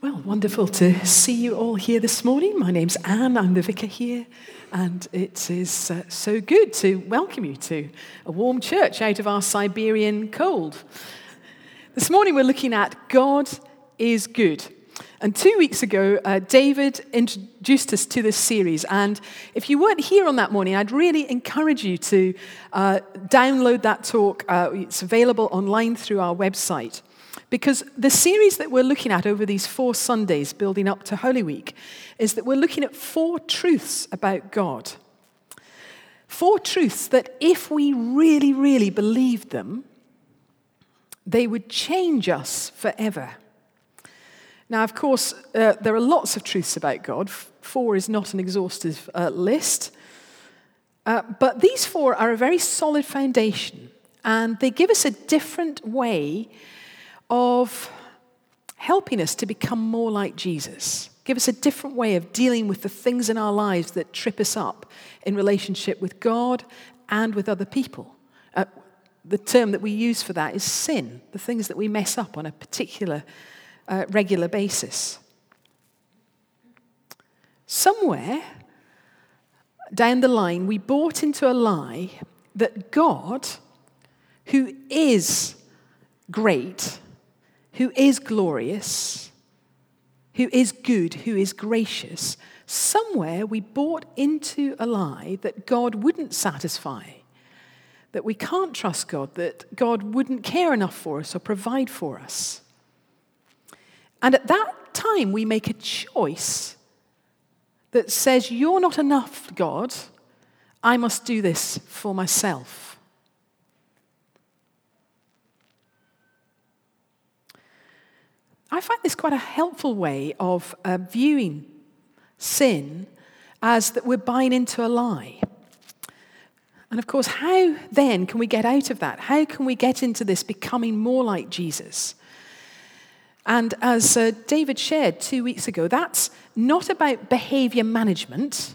Well, wonderful to see you all here this morning. My name's Anne, I'm the vicar here, and it is uh, so good to welcome you to a warm church out of our Siberian cold. This morning we're looking at God is good. And two weeks ago, uh, David introduced us to this series. And if you weren't here on that morning, I'd really encourage you to uh, download that talk. Uh, it's available online through our website. Because the series that we're looking at over these four Sundays building up to Holy Week is that we're looking at four truths about God. Four truths that, if we really, really believed them, they would change us forever. Now, of course, uh, there are lots of truths about God. Four is not an exhaustive uh, list. Uh, but these four are a very solid foundation, and they give us a different way of helping us to become more like Jesus. Give us a different way of dealing with the things in our lives that trip us up in relationship with God and with other people. Uh, the term that we use for that is sin, the things that we mess up on a particular uh, regular basis. Somewhere down the line, we bought into a lie that God, who is great, who is glorious, who is good, who is gracious, somewhere we bought into a lie that God wouldn't satisfy, that we can't trust God, that God wouldn't care enough for us or provide for us. And at that time, we make a choice that says, You're not enough, God. I must do this for myself. I find this quite a helpful way of uh, viewing sin as that we're buying into a lie. And of course, how then can we get out of that? How can we get into this becoming more like Jesus? And as uh, David shared two weeks ago, that's not about behavior management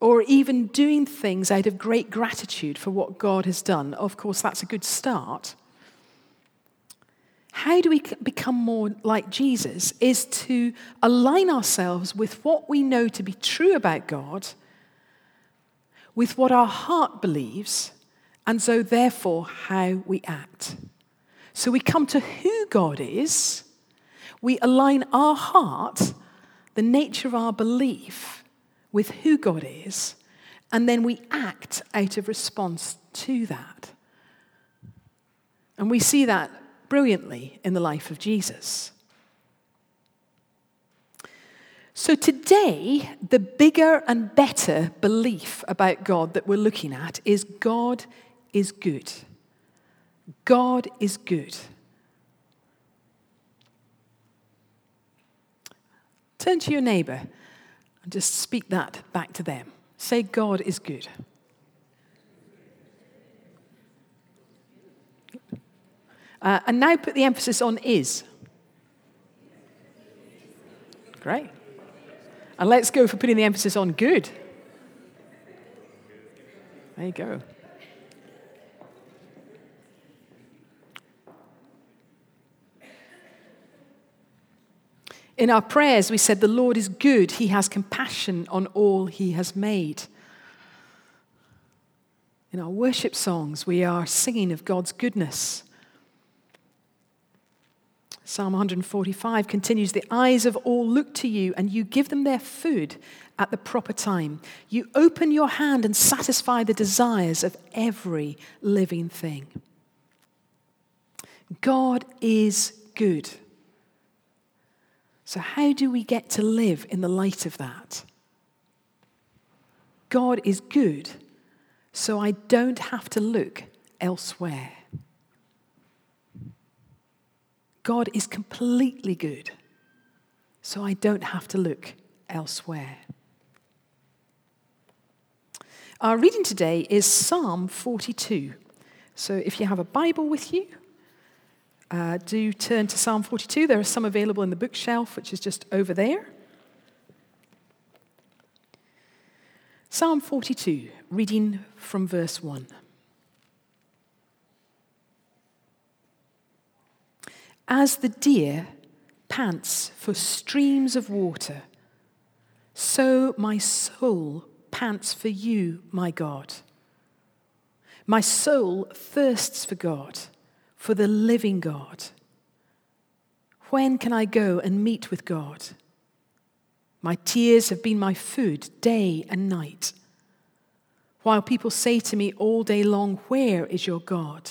or even doing things out of great gratitude for what God has done. Of course, that's a good start. How do we become more like Jesus? Is to align ourselves with what we know to be true about God, with what our heart believes, and so therefore how we act. So we come to who God is, we align our heart, the nature of our belief, with who God is, and then we act out of response to that. And we see that brilliantly in the life of Jesus. So, today, the bigger and better belief about God that we're looking at is God is good. God is good. Turn to your neighbor and just speak that back to them. Say, God is good. Uh, and now put the emphasis on is. Great. And let's go for putting the emphasis on good. There you go. In our prayers, we said, The Lord is good. He has compassion on all he has made. In our worship songs, we are singing of God's goodness. Psalm 145 continues The eyes of all look to you, and you give them their food at the proper time. You open your hand and satisfy the desires of every living thing. God is good. So, how do we get to live in the light of that? God is good, so I don't have to look elsewhere. God is completely good, so I don't have to look elsewhere. Our reading today is Psalm 42. So if you have a Bible with you, uh, do turn to Psalm 42. There are some available in the bookshelf, which is just over there. Psalm 42, reading from verse 1. As the deer pants for streams of water, so my soul pants for you, my God. My soul thirsts for God, for the living God. When can I go and meet with God? My tears have been my food day and night. While people say to me all day long, Where is your God?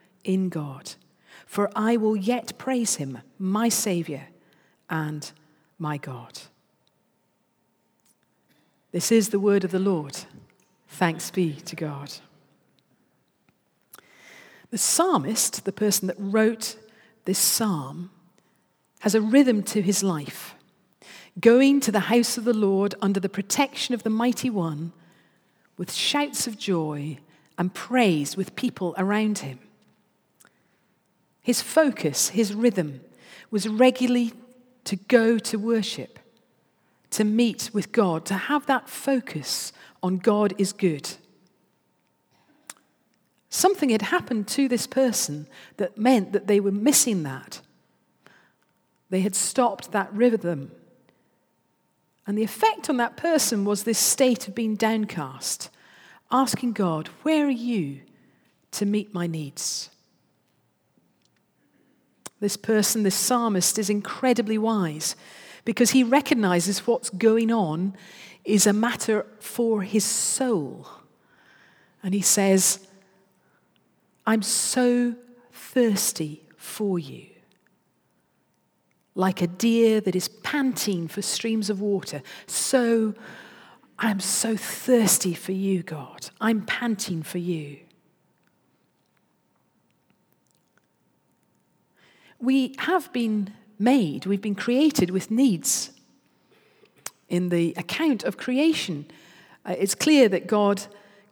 in God, for I will yet praise him, my Saviour and my God. This is the word of the Lord. Thanks be to God. The psalmist, the person that wrote this psalm, has a rhythm to his life going to the house of the Lord under the protection of the Mighty One with shouts of joy and praise with people around him. His focus, his rhythm, was regularly to go to worship, to meet with God, to have that focus on God is good. Something had happened to this person that meant that they were missing that. They had stopped that rhythm and the effect on that person was this state of being downcast, asking God, Where are you to meet my needs? This person, this psalmist, is incredibly wise because he recognizes what's going on is a matter for his soul. And he says, I'm so thirsty for you like a deer that is panting for streams of water. So I'm so thirsty for you, God. I'm panting for you. We have been made, we've been created with needs. In the account of creation, uh, it's clear that God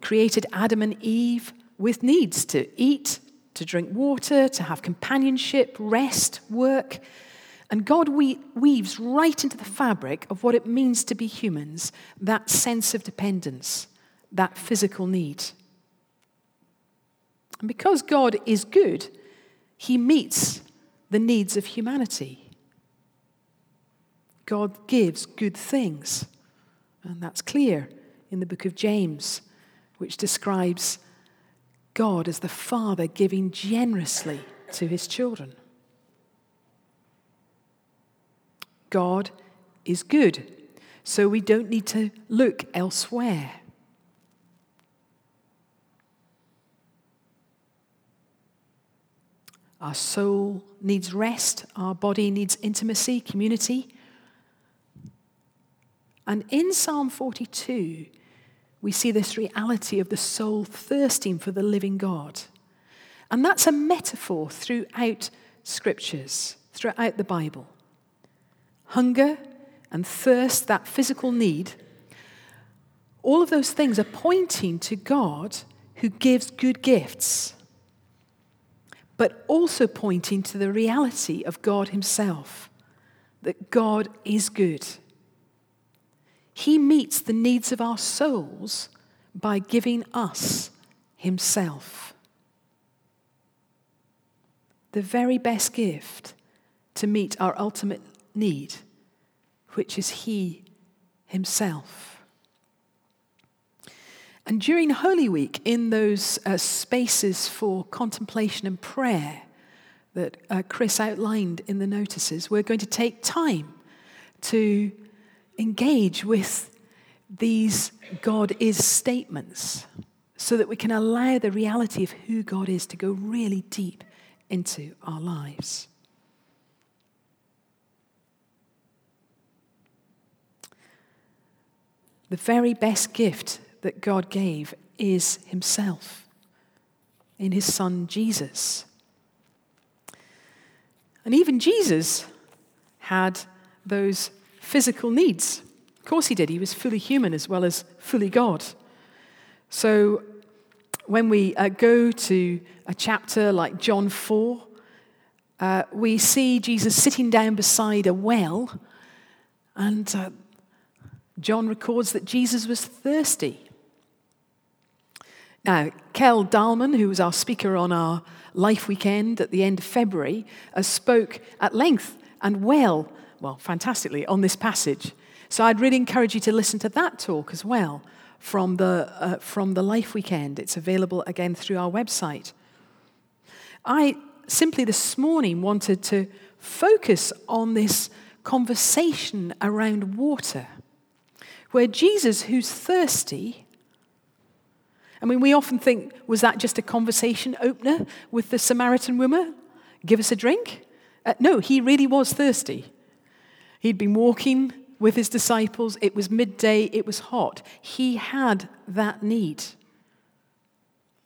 created Adam and Eve with needs to eat, to drink water, to have companionship, rest, work. And God weaves right into the fabric of what it means to be humans that sense of dependence, that physical need. And because God is good, he meets the needs of humanity. God gives good things. And that's clear in the book of James, which describes God as the Father giving generously to his children. God is good, so we don't need to look elsewhere. Our soul needs rest, our body needs intimacy, community. And in Psalm 42, we see this reality of the soul thirsting for the living God. And that's a metaphor throughout scriptures, throughout the Bible hunger and thirst, that physical need, all of those things are pointing to God who gives good gifts, but also pointing to the reality of God Himself, that God is good. He meets the needs of our souls by giving us Himself. The very best gift to meet our ultimate need, which is He Himself. And during Holy Week, in those uh, spaces for contemplation and prayer that uh, Chris outlined in the notices, we're going to take time to engage with these God is statements so that we can allow the reality of who God is to go really deep into our lives. The very best gift that God gave is Himself in His Son Jesus. And even Jesus had those physical needs. Of course, He did. He was fully human as well as fully God. So when we uh, go to a chapter like John 4, uh, we see Jesus sitting down beside a well, and uh, John records that Jesus was thirsty. Now, Kel Dahlman, who was our speaker on our Life Weekend at the end of February, uh, spoke at length and well, well, fantastically, on this passage. So I'd really encourage you to listen to that talk as well from the, uh, from the Life Weekend. It's available again through our website. I simply this morning wanted to focus on this conversation around water, where Jesus, who's thirsty, I mean, we often think, was that just a conversation opener with the Samaritan woman? Give us a drink? Uh, no, he really was thirsty. He'd been walking with his disciples. It was midday, it was hot. He had that need.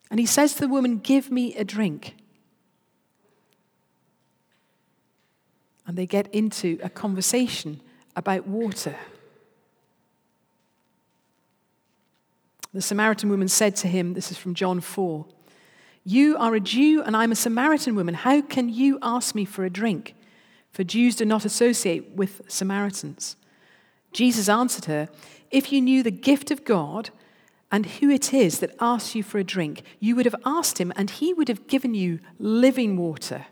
And he says to the woman, Give me a drink. And they get into a conversation about water. The Samaritan woman said to him, This is from John 4, You are a Jew and I'm a Samaritan woman. How can you ask me for a drink? For Jews do not associate with Samaritans. Jesus answered her, If you knew the gift of God and who it is that asks you for a drink, you would have asked him, and he would have given you living water.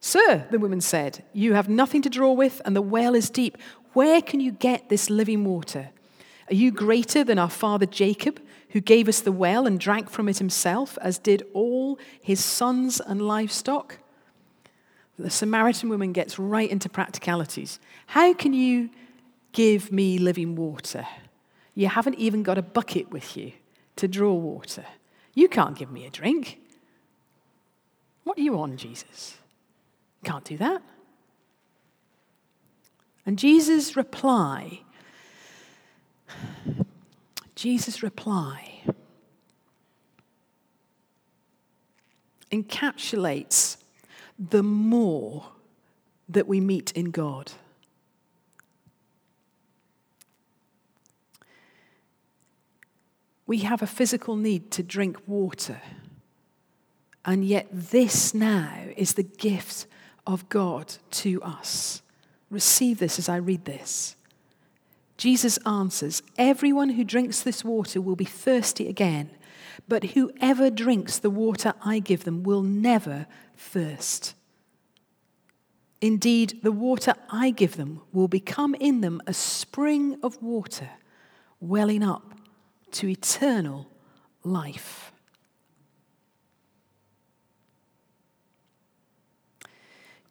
Sir, the woman said, You have nothing to draw with, and the well is deep. Where can you get this living water? Are you greater than our father Jacob, who gave us the well and drank from it himself, as did all his sons and livestock? The Samaritan woman gets right into practicalities. How can you give me living water? You haven't even got a bucket with you to draw water. You can't give me a drink. What are you on, Jesus? Can't do that. And Jesus' reply, Jesus' reply encapsulates the more that we meet in God. We have a physical need to drink water. And yet, this now is the gift of God to us. Receive this as I read this. Jesus answers Everyone who drinks this water will be thirsty again, but whoever drinks the water I give them will never thirst. Indeed, the water I give them will become in them a spring of water welling up to eternal life.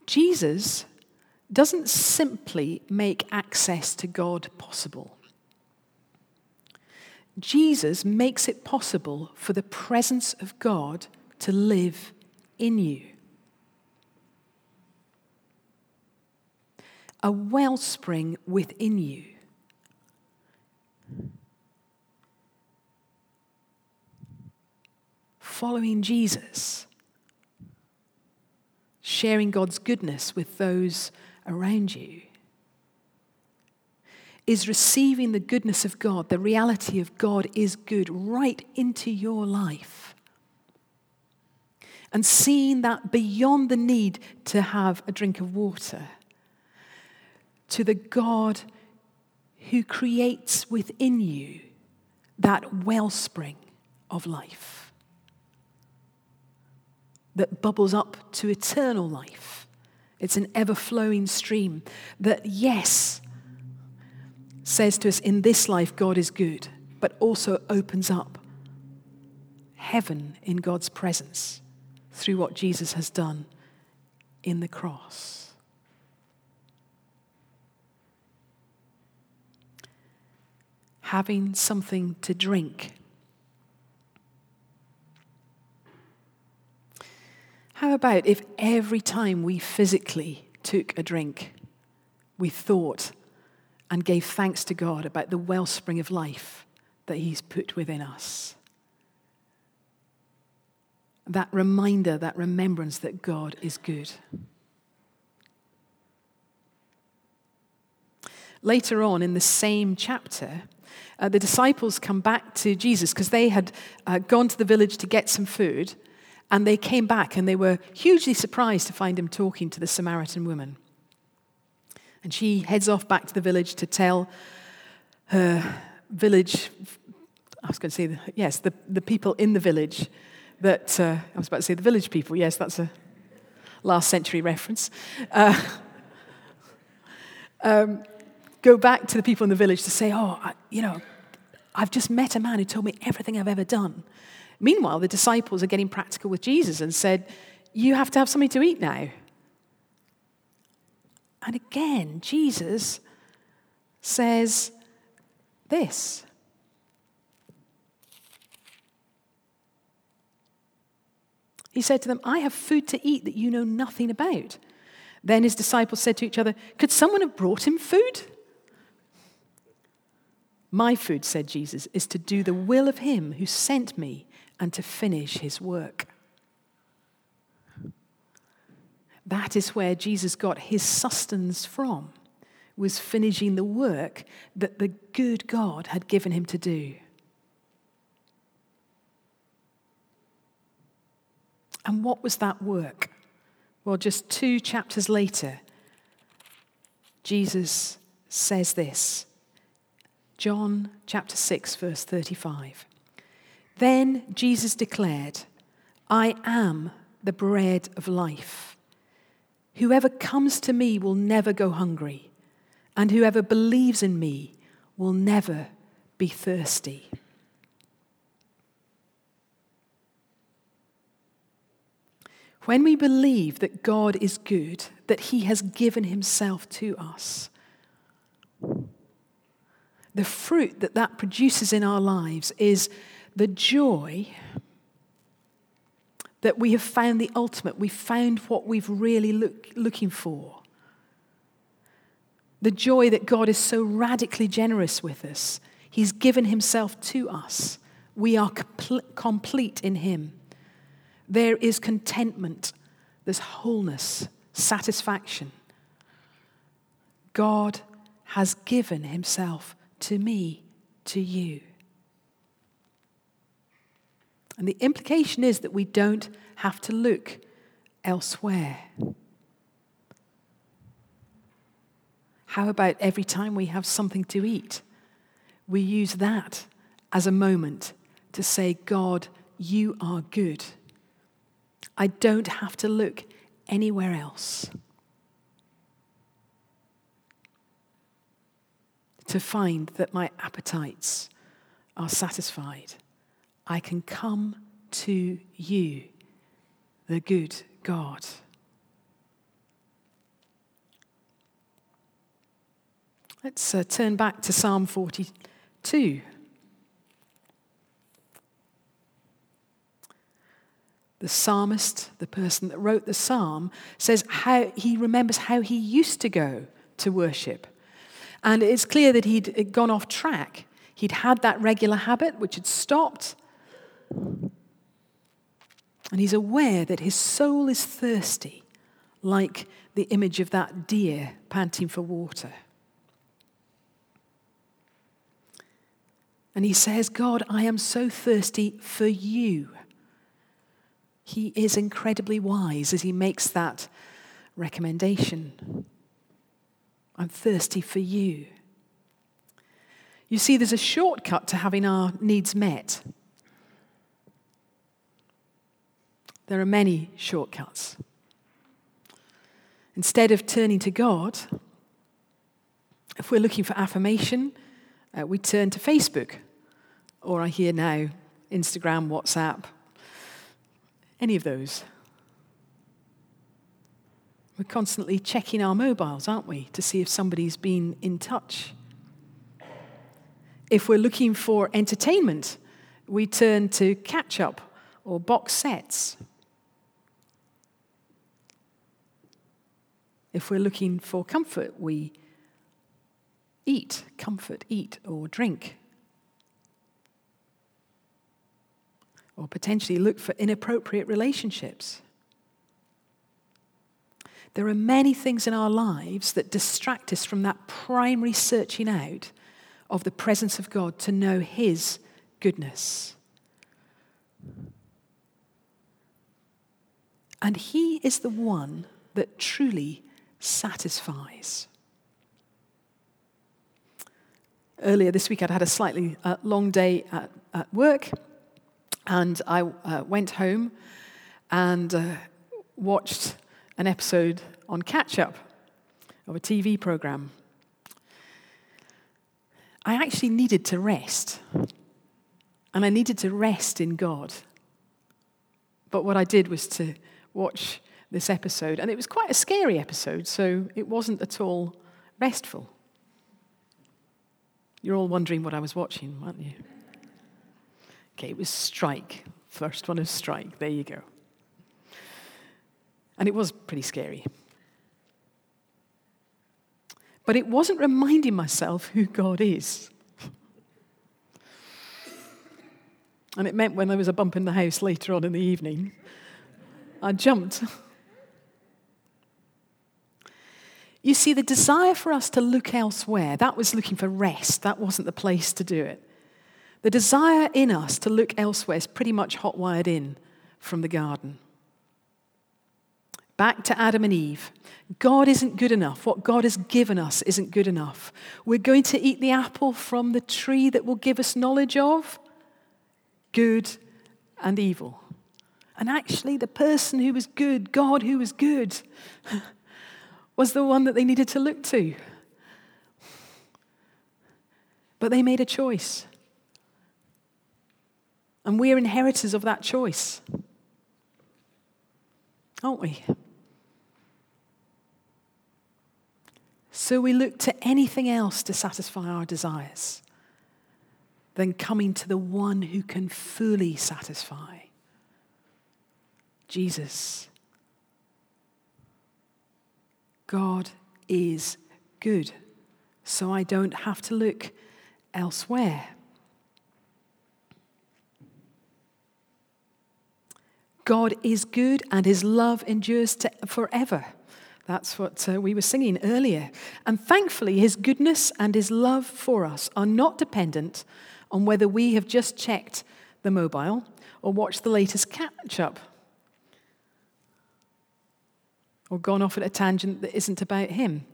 Jesus doesn't simply make access to God possible. Jesus makes it possible for the presence of God to live in you. A wellspring within you. Following Jesus sharing God's goodness with those around you, is receiving the goodness of God, the reality of God is good right into your life. And seeing that beyond the need to have a drink of water, to the God who creates within you that wellspring of life that bubbles up to eternal life. It's an ever flowing stream that, yes, says to us in this life, God is good, but also opens up heaven in God's presence through what Jesus has done in the cross. Having something to drink. How about if every time we physically took a drink, we thought and gave thanks to God about the wellspring of life that He's put within us? that reminder, that remembrance that God is good. Later on in the same chapter, uh, the disciples come back to Jesus because they had uh, gone to the village to get some food, and they came back and they were hugely surprised to find him talking to the Samaritan woman. And she heads off back to the village to tell her village, I was going to say, yes, the, the people in the village that, uh, I was about to say the village people, yes, that's a last century reference. Uh, um, go back to the people in the village to say, oh, I, you know, I've just met a man who told me everything I've ever done. Meanwhile, the disciples are getting practical with Jesus and said, You have to have something to eat now. And again, Jesus says this He said to them, I have food to eat that you know nothing about. Then his disciples said to each other, Could someone have brought him food? My food, said Jesus, is to do the will of him who sent me and to finish his work. That is where Jesus got his sustenance from, was finishing the work that the good God had given him to do. And what was that work? Well, just two chapters later, Jesus says this John chapter 6, verse 35. Then Jesus declared, I am the bread of life. Whoever comes to me will never go hungry, and whoever believes in me will never be thirsty. When we believe that God is good, that He has given Himself to us, the fruit that that produces in our lives is the joy that we have found the ultimate. We've found what we've really look, looking for. The joy that God is so radically generous with us. He's given Himself to us. We are complete in Him. There is contentment, there's wholeness, satisfaction. God has given himself to me, to you. And the implication is that we don't have to look elsewhere. How about every time we have something to eat, we use that as a moment to say, God, you are good. I don't have to look anywhere else to find that my appetites are satisfied. I can come to you, the good God. Let's uh, turn back to Psalm 42. the psalmist, the person that wrote the psalm, says how he remembers how he used to go to worship. And it's clear that he'd gone off track. He'd had that regular habit, which had stopped. And he's aware that his soul is thirsty, like the image of that deer panting for water. And he says, God, I am so thirsty for you. He is incredibly wise as he makes that recommendation. I'm thirsty for you. You see, there's a shortcut to having our needs met. There are many shortcuts. Instead of turning to God, if we're looking for affirmation, uh, we turn to Facebook, or I hear now Instagram, WhatsApp, any of those. We're constantly checking our mobiles, aren't we, to see if somebody's been in touch. If we're looking for entertainment, we turn to catch up or box sets. If we're looking for comfort, we eat, comfort, eat, or drink. Or potentially look for inappropriate relationships. There are many things in our lives that distract us from that primary searching out of the presence of God to know His goodness. And He is the one that truly satisfies. Earlier this week, I'd had a slightly uh, long day at, at, work, and I uh, went home and uh, watched an episode on Catch Up of a TV program. I actually needed to rest, and I needed to rest in God. But what I did was to watch this episode. And it was quite a scary episode, so it wasn't at all restful. You're all wondering what I was watching, aren't you? Okay, it was Strike. First one of Strike. There you go. And it was pretty scary. But it wasn't reminding myself who God is. And it meant when there was a bump in the house later on in the evening, I jumped. You see, the desire for us to look elsewhere, that was looking for rest. That wasn't the place to do it. The desire in us to look elsewhere is pretty much hot wired in from the garden. Back to Adam and Eve. God isn't good enough. What God has given us isn't good enough. We're going to eat the apple from the tree that will give us knowledge of good and evil. And actually, the person who was good, God who was good, was the one that they needed to look to. But they made a choice. And we're inheritors of that choice, aren't we? So we look to anything else to satisfy our desires than coming to the one who can fully satisfy Jesus. God is good, so I don't have to look elsewhere. God is good and his love endures forever. That's what uh, we were singing earlier. And thankfully, his goodness and his love for us are not dependent on whether we have just checked the mobile or watched the latest catch up or gone off at a tangent that isn't about him.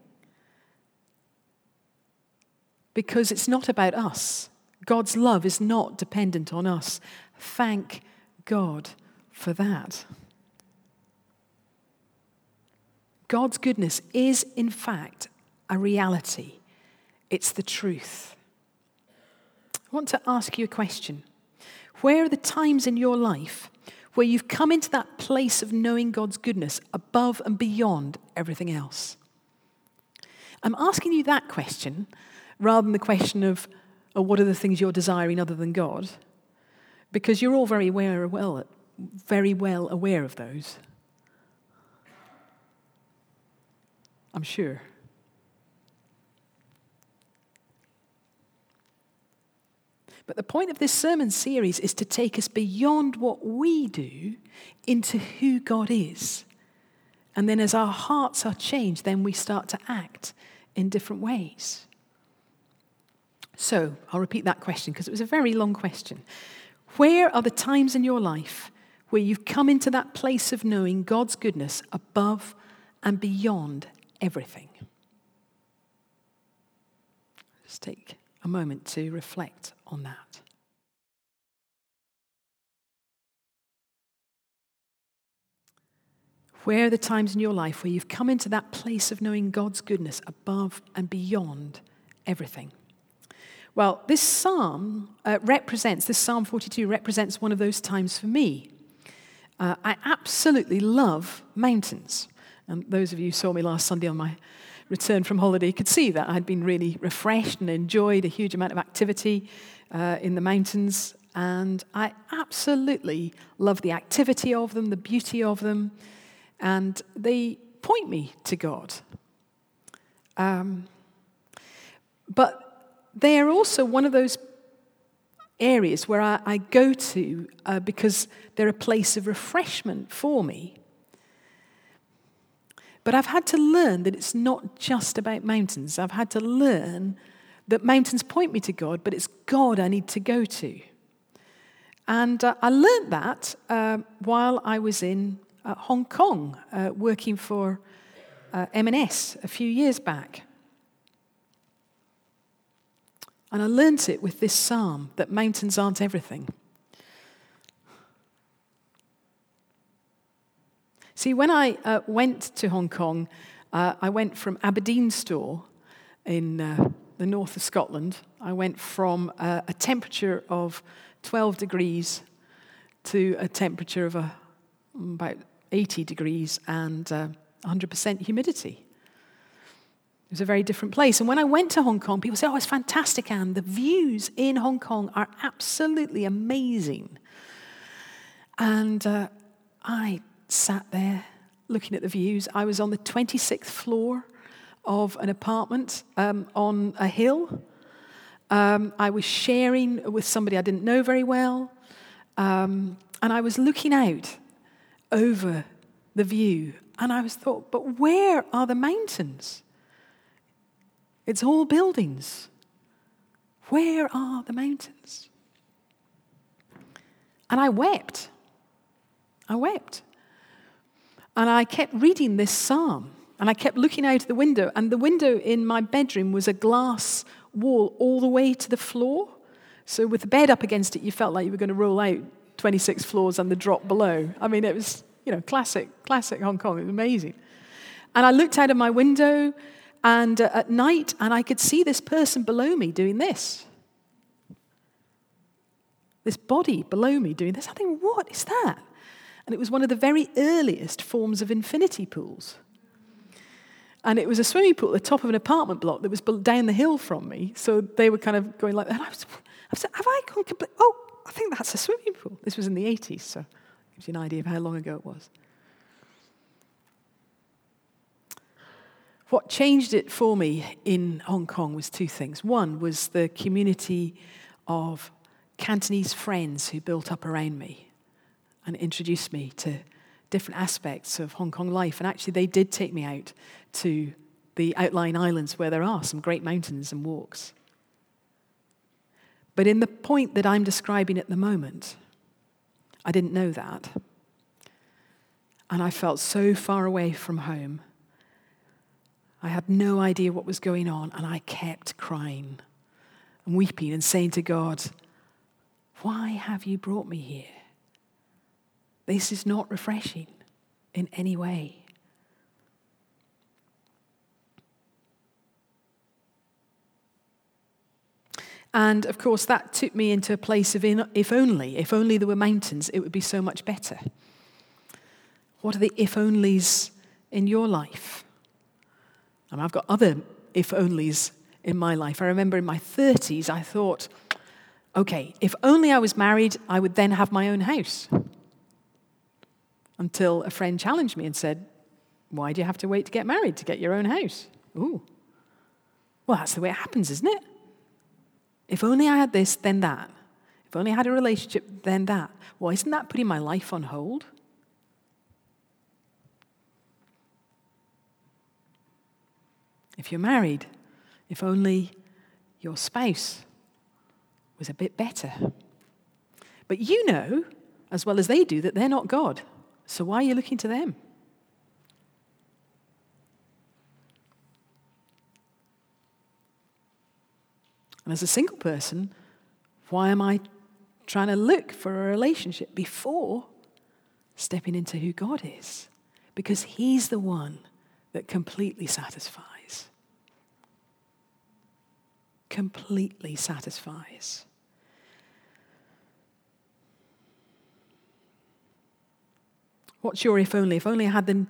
Because it's not about us. God's love is not dependent on us. Thank God for that. God's goodness is, in fact, a reality. It's the truth. I want to ask you a question. Where are the times in your life where you've come into that place of knowing God's goodness above and beyond everything else? I'm asking you that question rather than the question of oh, what are the things you're desiring other than God, because you're all very aware, well, very well aware of those. I'm sure. But the point of this sermon series is to take us beyond what we do into who God is. And then as our hearts are changed, then we start to act in different ways. So I'll repeat that question because it was a very long question. Where are the times in your life where you've come into that place of knowing God's goodness above and beyond everything? Just take a moment to reflect on that. Where are the times in your life where you've come into that place of knowing God's goodness above and beyond everything? Well, this psalm uh, represents, this Psalm 42 represents one of those times for me. Uh, I absolutely love mountains. And those of you who saw me last Sunday on my return from holiday could see that I'd been really refreshed and enjoyed a huge amount of activity uh, in the mountains. And I absolutely love the activity of them, the beauty of them, and they point me to God. Um, but they are also one of those areas where I, I go to uh, because they're a place of refreshment for me. But I've had to learn that it's not just about mountains. I've had to learn that mountains point me to God, but it's God I need to go to. And uh, I learned that uh, while I was in uh, Hong Kong uh, working for uh, M&S a few years back. And I learnt it with this psalm that mountains aren't everything. See, when I uh, went to Hong Kong, uh, I went from Aberdeen Store in uh, the north of Scotland. I went from uh, a temperature of 12 degrees to a temperature of a, about 80 degrees and 100% uh, humidity. It was a very different place. And when I went to Hong Kong, people said, Oh, it's fantastic, Anne. The views in Hong Kong are absolutely amazing. And uh, I sat there looking at the views. I was on the 26th floor of an apartment um, on a hill. Um, I was sharing with somebody I didn't know very well. Um, and I was looking out over the view. And I was thought, but where are the mountains? It's all buildings. Where are the mountains? And I wept. I wept. And I kept reading this psalm. And I kept looking out the window. And the window in my bedroom was a glass wall all the way to the floor. So with the bed up against it, you felt like you were going to roll out 26 floors and the drop below. I mean, it was, you know, classic, classic Hong Kong. It was amazing. And I looked out of my window and uh, at night, and I could see this person below me doing this. This body below me doing this. I think, what is that? And it was one of the very earliest forms of infinity pools. And it was a swimming pool at the top of an apartment block that was down the hill from me. So they were kind of going like that. I was, I was have I gone complete? Oh, I think that's a swimming pool. This was in the 80s, so it gives you an idea of how long ago it was. What changed it for me in Hong Kong was two things. One was the community of Cantonese friends who built up around me and introduced me to different aspects of Hong Kong life. And actually, they did take me out to the outlying islands where there are some great mountains and walks. But in the point that I'm describing at the moment, I didn't know that. And I felt so far away from home. I had no idea what was going on, and I kept crying and weeping and saying to God, Why have you brought me here? This is not refreshing in any way. And of course, that took me into a place of in, if only, if only there were mountains, it would be so much better. What are the if onlys in your life? I mean, I've got other if onlys in my life. I remember in my 30s, I thought, okay, if only I was married, I would then have my own house until a friend challenged me and said, Why do you have to wait to get married to get your own house? Ooh. Well, that's the way it happens, isn't it? If only I had this, then that. If only I had a relationship, then that. Well, isn't that putting my life on hold? If you're married, if only your spouse was a bit better. But you know, as well as they do, that they're not God. So why are you looking to them? And as a single person, why am I trying to look for a relationship before stepping into who God is? Because He's the one that completely satisfies. Completely satisfies. What's your if only? If only I had the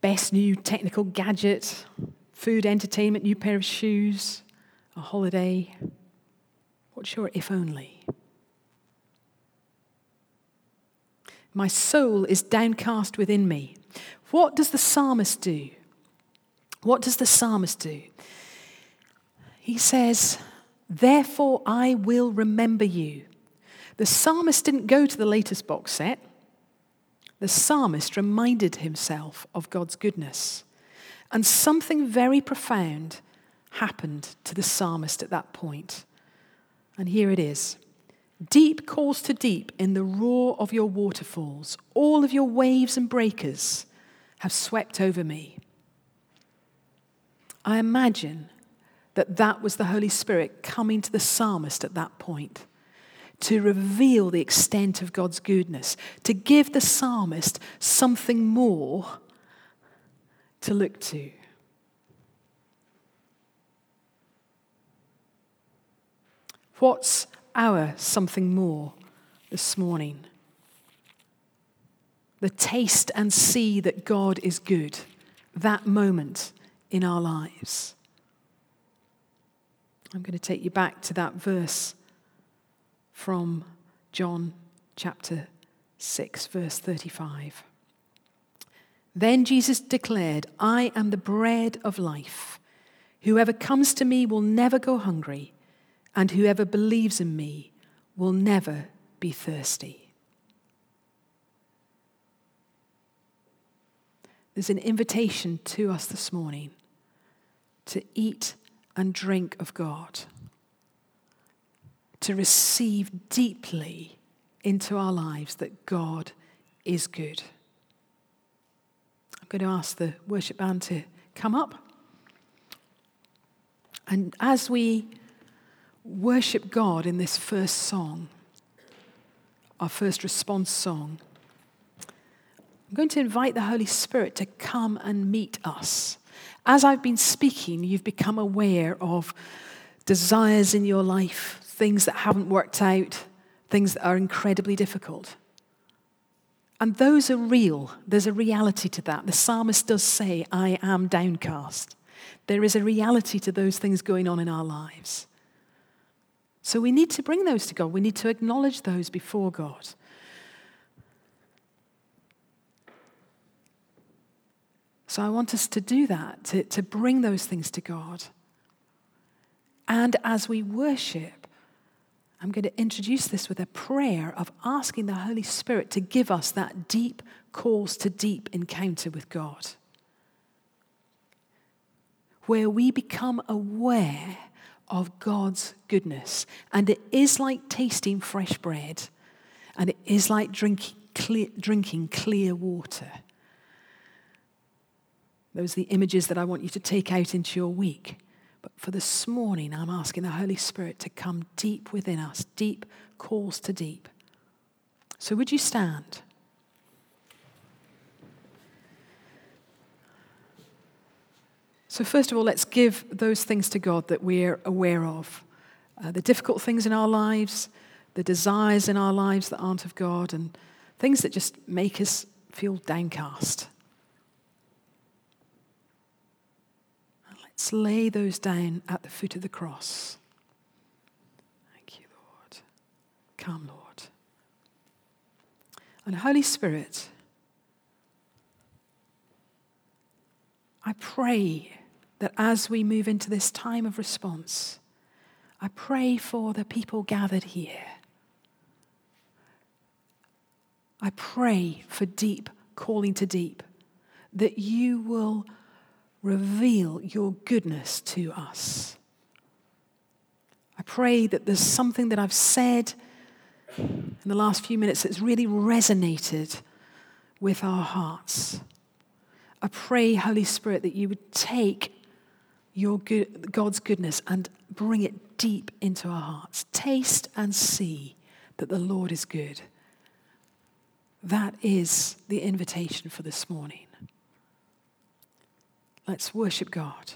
best new technical gadget, food, entertainment, new pair of shoes, a holiday. What's your if only? My soul is downcast within me. What does the psalmist do? What does the psalmist do? He says, Therefore I will remember you. The psalmist didn't go to the latest box set the psalmist reminded himself of God's goodness. And something very profound happened to the psalmist at that point. And here it is Deep calls to deep in the roar of your waterfalls. All of your waves and breakers have swept over me. I imagine that that was the Holy Spirit coming to the psalmist at that point to reveal the extent of God's goodness, to give the psalmist something more to look to. What's our something more this morning? The taste and see that God is good, that moment in our lives. I'm going to take you back to that verse from John chapter 6, verse 35. Then Jesus declared, I am the bread of life. Whoever comes to me will never go hungry, and whoever believes in me will never be thirsty. There's an invitation to us this morning to eat and drink of God to receive deeply into our lives that God is good. I'm going to ask the worship band to come up. And as we worship God in this first song, our first response song, I'm going to invite the Holy Spirit to come and meet us. As I've been speaking, you've become aware of desires in your life, things that haven't worked out, things that are incredibly difficult. And those are real. There's a reality to that. The psalmist does say, I am downcast. There is a reality to those things going on in our lives. So we need to bring those to God. We need to acknowledge those before God. So I want us to do that, to, to bring those things to God. And as we worship, I'm going to introduce this with a prayer of asking the Holy Spirit to give us that deep calls to deep encounter with God, where we become aware of God's goodness. And it is like tasting fresh bread, and it is like drinking clear, drinking clear water. Those are the images that I want you to take out into your week. But for this morning, I'm asking the Holy Spirit to come deep within us, deep calls to deep. So, would you stand? So, first of all, let's give those things to God that we're aware of uh, the difficult things in our lives, the desires in our lives that aren't of God, and things that just make us feel downcast. Let's lay those down at the foot of the cross. Thank you, Lord. Come, Lord. And Holy Spirit, I pray that as we move into this time of response, I pray for the people gathered here. I pray for deep calling to deep, that you will reveal your goodness to us. I pray that there's something that I've said in the last few minutes that's really resonated with our hearts. I pray, Holy Spirit, that you would take your good, God's goodness and bring it deep into our hearts. Taste and see that the Lord is good. That is the invitation for this morning. Let's worship God.